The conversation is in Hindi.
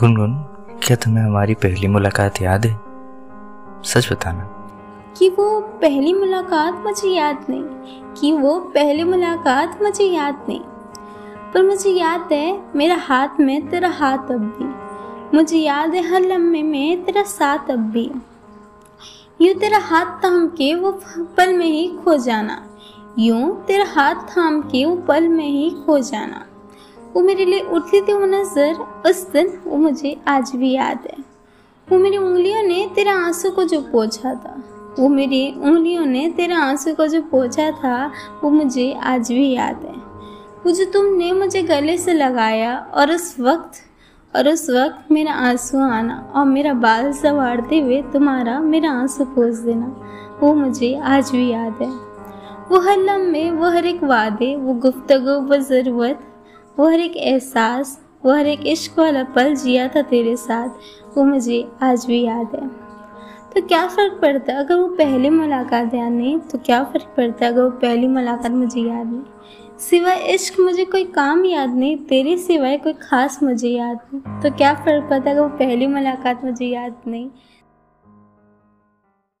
गुनगुन, क्या तुम्हें हमारी पहली मुलाकात याद है? सच बताना। कि वो पहली मुलाकात मुझे याद नहीं, कि वो पहली मुलाकात मुझे याद नहीं। पर मुझे याद है, मेरा हाथ में तेरा हाथ अब भी। मुझे याद है हर लम्हे में तेरा साथ अब भी। यूँ तेरा हाथ थाम के वो पल में ही खो जाना। यूँ तेरा हाथ थाम के वो पल में ही खो जाना। वो मेरे लिए उठती थी वो नज़र, उस दिन वो मुझे आज भी याद है। वो मेरी उंगलियों ने तेरा आँसू को जो पोछा था, वो मेरी उंगलियों ने तेरा आँसू को जो पोछा था, वो मुझे आज भी याद है। वो जो तुमने मुझे गले से लगाया और उस वक्त, और उस वक्त मेरा आँसू आना और मेरा बाल संवारते हुए तुम्हारा मेरा आँसू पोस देना, वो मुझे आज भी याद है। वो हर लम्हे वो हर एक वादे, वो गुफ्तगु, वो ज़रूरत वो हर एक एहसास वो हर एक इश्क वाला पल जिया था तेरे साथ, वो मुझे आज भी याद है। तो क्या फ़र्क पड़ता अगर वो पहली मुलाकात याद नहीं? तो क्या फ़र्क पड़ता अगर वो पहली मुलाकात मुझे याद नहीं? सिवाय इश्क मुझे कोई काम याद नहीं, तेरे सिवाय कोई ख़ास मुझे याद नहीं। तो क्या फ़र्क पड़ता अगर वो पहली मुलाकात मुझे याद नहीं?